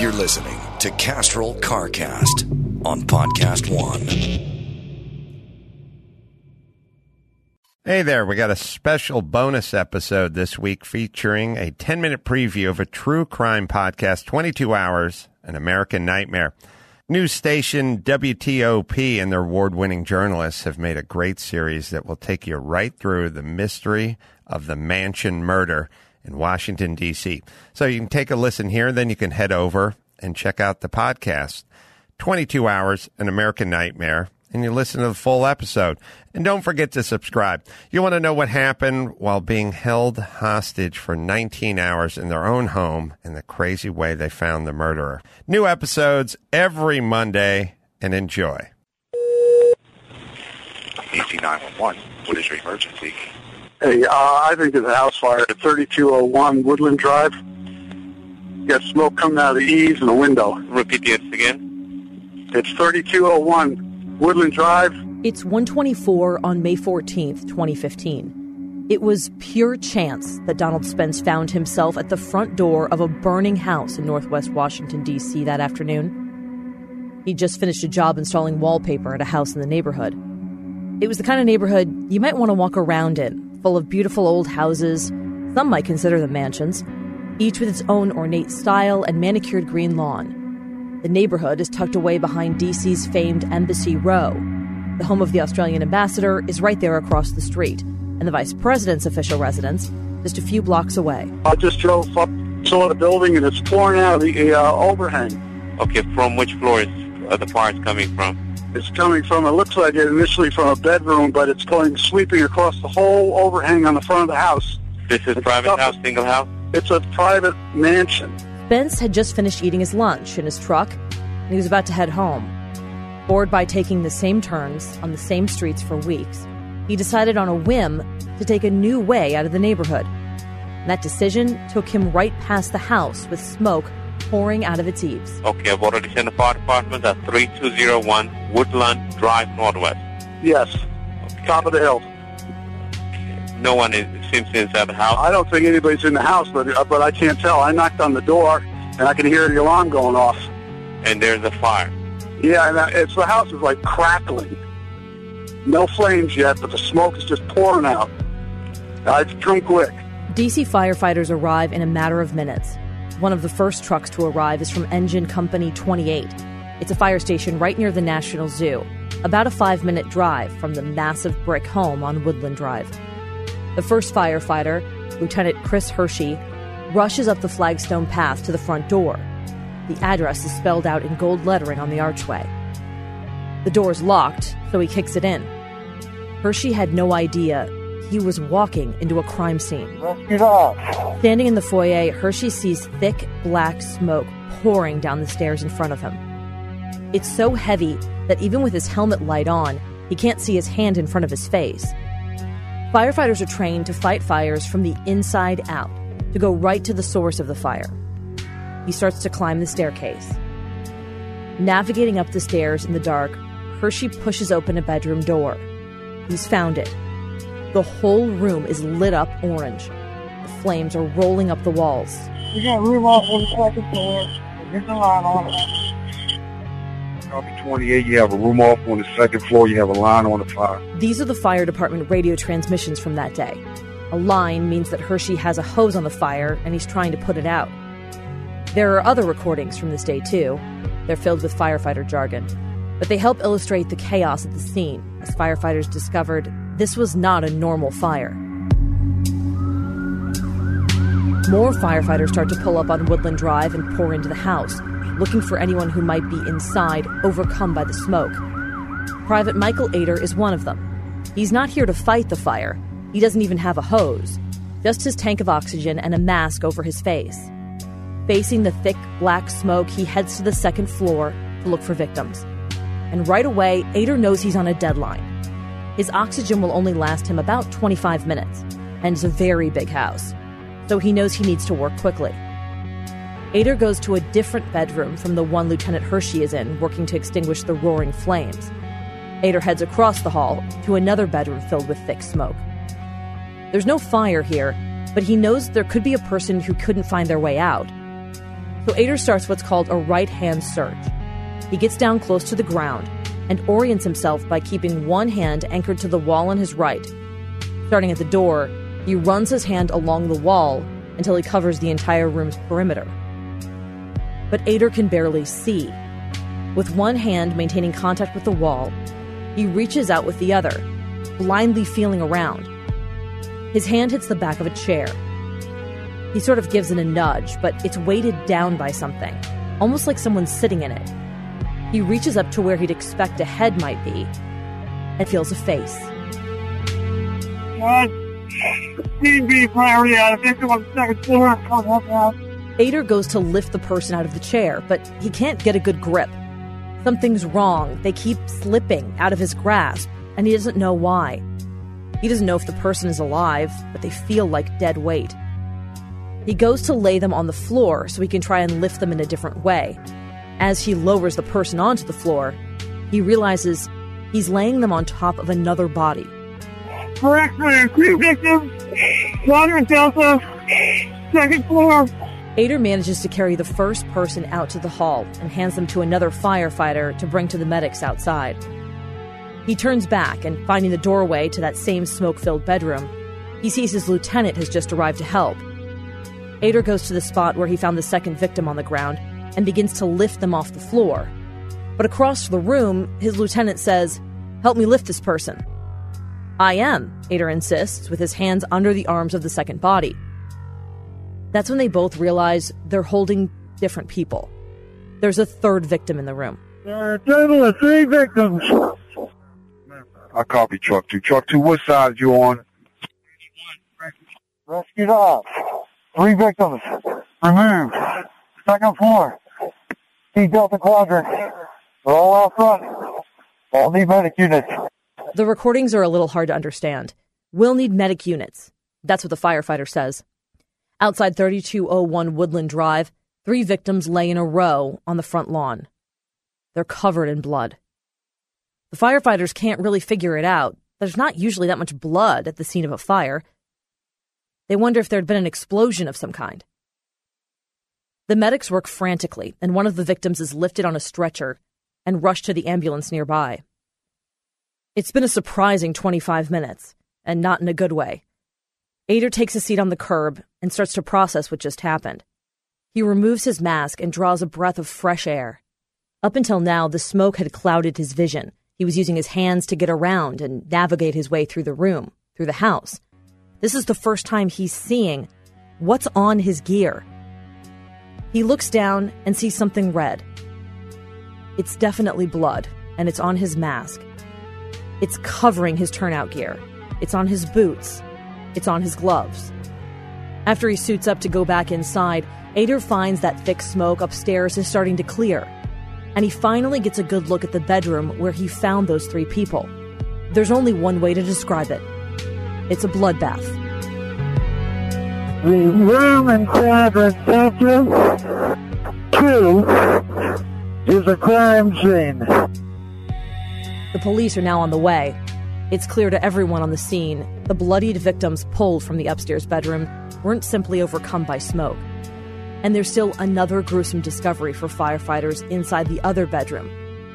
You're listening to Castrol CarCast on Podcast One. Hey there, we got a special bonus episode this week featuring a 10 minute preview of a true crime podcast, 22 Hours, An American Nightmare. News station WTOP and their award winning journalists have made a great series that will take you right through the mystery of the Mansion murder in Washington, D.C. So you can take a listen here, then you can head over and check out the podcast. 22 Hours, An American Nightmare, and you listen to the full episode. And don't forget to subscribe. You want to know what happened while being held hostage for 19 hours in their own home and the crazy way they found the murderer. New episodes every Monday, and enjoy. EC 911. What is your emergency? Hey, uh, I think there's a house fire at 3201 Woodland Drive. Got smoke coming out of the eaves and the window. Repeat the address again. It's 3201 Woodland Drive. It's 124 on May 14th, 2015. It was pure chance that Donald Spence found himself at the front door of a burning house in northwest Washington, D.C. that afternoon. He'd just finished a job installing wallpaper at a house in the neighborhood. It was the kind of neighborhood you might want to walk around in, full of beautiful old houses, some might consider them mansions, each with its own ornate style and manicured green lawn. The neighborhood is tucked away behind DC's famed Embassy Row. The home of the Australian ambassador is right there across the street, and the vice president's official residence just a few blocks away. I just drove up, saw the building, and it's torn out of the uh, overhang. Okay, from which floor is uh, the fire coming from? It's coming from, it looks like it initially from a bedroom, but it's going sweeping across the whole overhang on the front of the house. This is It's private up- house, single house? It's a private mansion. Spence had just finished eating his lunch in his truck, and he was about to head home. Bored by taking the same turns on the same streets for weeks, he decided on a whim to take a new way out of the neighborhood. And that decision took him right past the house with smoke pouring out of its eaves. Okay, I've already sent the fire department at 3201 Woodland Drive Northwest. Yes, top of the hill. No one is, seems to inside the house. I don't think anybody's in the house, but uh, but I can't tell. I knocked on the door, and I can hear the alarm going off. And there's a fire. Yeah, and uh, it's the house is like crackling. No flames yet, but the smoke is just pouring out. Uh, it's come quick. DC firefighters arrive in a matter of minutes. One of the first trucks to arrive is from Engine Company 28. It's a fire station right near the National Zoo, about a five minute drive from the massive brick home on Woodland Drive. The first firefighter, Lieutenant Chris Hershey, rushes up the flagstone path to the front door. The address is spelled out in gold lettering on the archway. The door is locked, so he kicks it in. Hershey had no idea he was walking into a crime scene. Standing in the foyer, Hershey sees thick black smoke pouring down the stairs in front of him. It's so heavy that even with his helmet light on, he can't see his hand in front of his face. Firefighters are trained to fight fires from the inside out, to go right to the source of the fire. He starts to climb the staircase. Navigating up the stairs in the dark, Hershey pushes open a bedroom door. He's found it. The whole room is lit up orange. The flames are rolling up the walls. We got room off on the second floor. There's a line on it. Copy 28, you have a room off on the second floor, you have a line on the fire. These are the fire department radio transmissions from that day. A line means that Hershey has a hose on the fire and he's trying to put it out. There are other recordings from this day, too. They're filled with firefighter jargon. But they help illustrate the chaos at the scene as firefighters discovered this was not a normal fire. More firefighters start to pull up on Woodland Drive and pour into the house, looking for anyone who might be inside, overcome by the smoke. Private Michael Ader is one of them. He's not here to fight the fire. He doesn't even have a hose, just his tank of oxygen and a mask over his face. Facing the thick black smoke, he heads to the second floor to look for victims. And right away, Ader knows he's on a deadline. His oxygen will only last him about 25 minutes, and it's a very big house, so he knows he needs to work quickly. Ader goes to a different bedroom from the one Lieutenant Hershey is in, working to extinguish the roaring flames. Ader heads across the hall to another bedroom filled with thick smoke. There's no fire here, but he knows there could be a person who couldn't find their way out. So Ader starts what's called a right hand search. He gets down close to the ground and orients himself by keeping one hand anchored to the wall on his right. Starting at the door, he runs his hand along the wall until he covers the entire room's perimeter. But Ader can barely see. With one hand maintaining contact with the wall, he reaches out with the other, blindly feeling around. His hand hits the back of a chair. He sort of gives it a nudge, but it's weighted down by something, almost like someone's sitting in it. He reaches up to where he'd expect a head might be and feels a face. God, B priority out of victim on the second floor. Come up now. Ader goes to lift the person out of the chair, but he can't get a good grip. Something's wrong. They keep slipping out of his grasp, and he doesn't know why. He doesn't know if the person is alive, but they feel like dead weight. He goes to lay them on the floor so he can try and lift them in a different way. As he lowers the person onto the floor, he realizes he's laying them on top of another body. Correct three victims. Quadrant Delta, second floor. Ader manages to carry the first person out to the hall and hands them to another firefighter to bring to the medics outside. He turns back and, finding the doorway to that same smoke filled bedroom, he sees his lieutenant has just arrived to help. Ader goes to the spot where he found the second victim on the ground and begins to lift them off the floor. But across the room, his lieutenant says, Help me lift this person. I am, Ader insists, with his hands under the arms of the second body. That's when they both realize they're holding different people. There's a third victim in the room. There are a total of three victims. I copy truck two. Truck two, what side you on? Rescued off. Three victims. Removed. Second floor. Delta Quadrant. They're all out front. All need medic units. The recordings are a little hard to understand. We'll need medic units. That's what the firefighter says. Outside 3201 Woodland Drive, three victims lay in a row on the front lawn. They're covered in blood. The firefighters can't really figure it out. There's not usually that much blood at the scene of a fire. They wonder if there'd been an explosion of some kind. The medics work frantically, and one of the victims is lifted on a stretcher and rushed to the ambulance nearby. It's been a surprising 25 minutes, and not in a good way. Ader takes a seat on the curb and starts to process what just happened. He removes his mask and draws a breath of fresh air. Up until now, the smoke had clouded his vision. He was using his hands to get around and navigate his way through the room, through the house. This is the first time he's seeing what's on his gear. He looks down and sees something red. It's definitely blood, and it's on his mask. It's covering his turnout gear. It's on his boots. It's on his gloves. After he suits up to go back inside, Ader finds that thick smoke upstairs is starting to clear. And he finally gets a good look at the bedroom where he found those three people. There's only one way to describe it it's a bloodbath. The room in Quadrant Delta 2 is a crime scene. The police are now on the way. It's clear to everyone on the scene the bloodied victims pulled from the upstairs bedroom weren't simply overcome by smoke. And there's still another gruesome discovery for firefighters inside the other bedroom,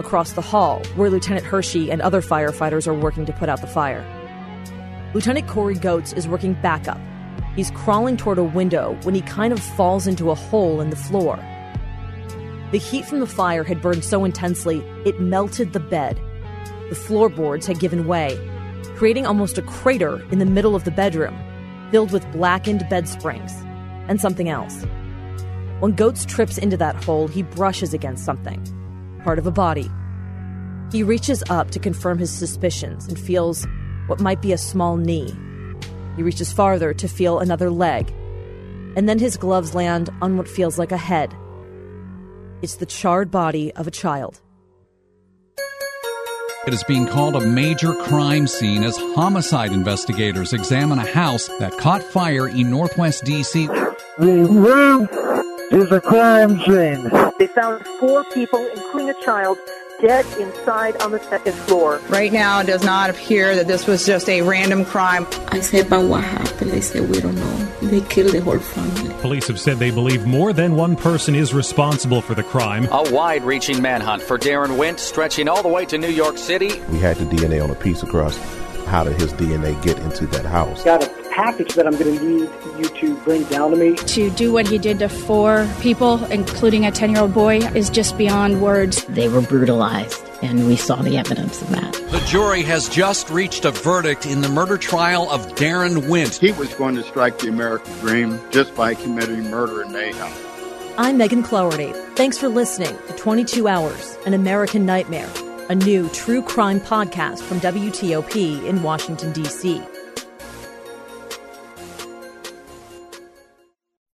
across the hall, where Lieutenant Hershey and other firefighters are working to put out the fire. Lieutenant Corey Goetz is working backup. He's crawling toward a window when he kind of falls into a hole in the floor. The heat from the fire had burned so intensely, it melted the bed. The floorboards had given way, creating almost a crater in the middle of the bedroom, filled with blackened bed springs and something else. When Goetz trips into that hole, he brushes against something, part of a body. He reaches up to confirm his suspicions and feels what might be a small knee. He reaches farther to feel another leg, and then his gloves land on what feels like a head. It's the charred body of a child. It is being called a major crime scene as homicide investigators examine a house that caught fire in northwest D.C. The room is a crime scene. They found four people, including a child, dead inside on the second floor. Right now, it does not appear that this was just a random crime. I said, but what happened? They said, we don't know. They killed the whole family. Police have said they believe more than one person is responsible for the crime. A wide reaching manhunt for Daron Wint, stretching all the way to New York City. We had the DNA on a piece of crust. How did his DNA get into that house? Got a package that I'm going to need you to bring down to me. To do what he did to four people, including a 10 year old boy, is just beyond words. They were brutalized, and we saw the evidence of that. The jury has just reached a verdict in the murder trial of Daron Wint. He was going to strike the American dream just by committing murder and mayhem. I'm Megan Cloherty. Thanks for listening to 22 Hours, An American Nightmare, a new true crime podcast from WTOP in Washington, D.C.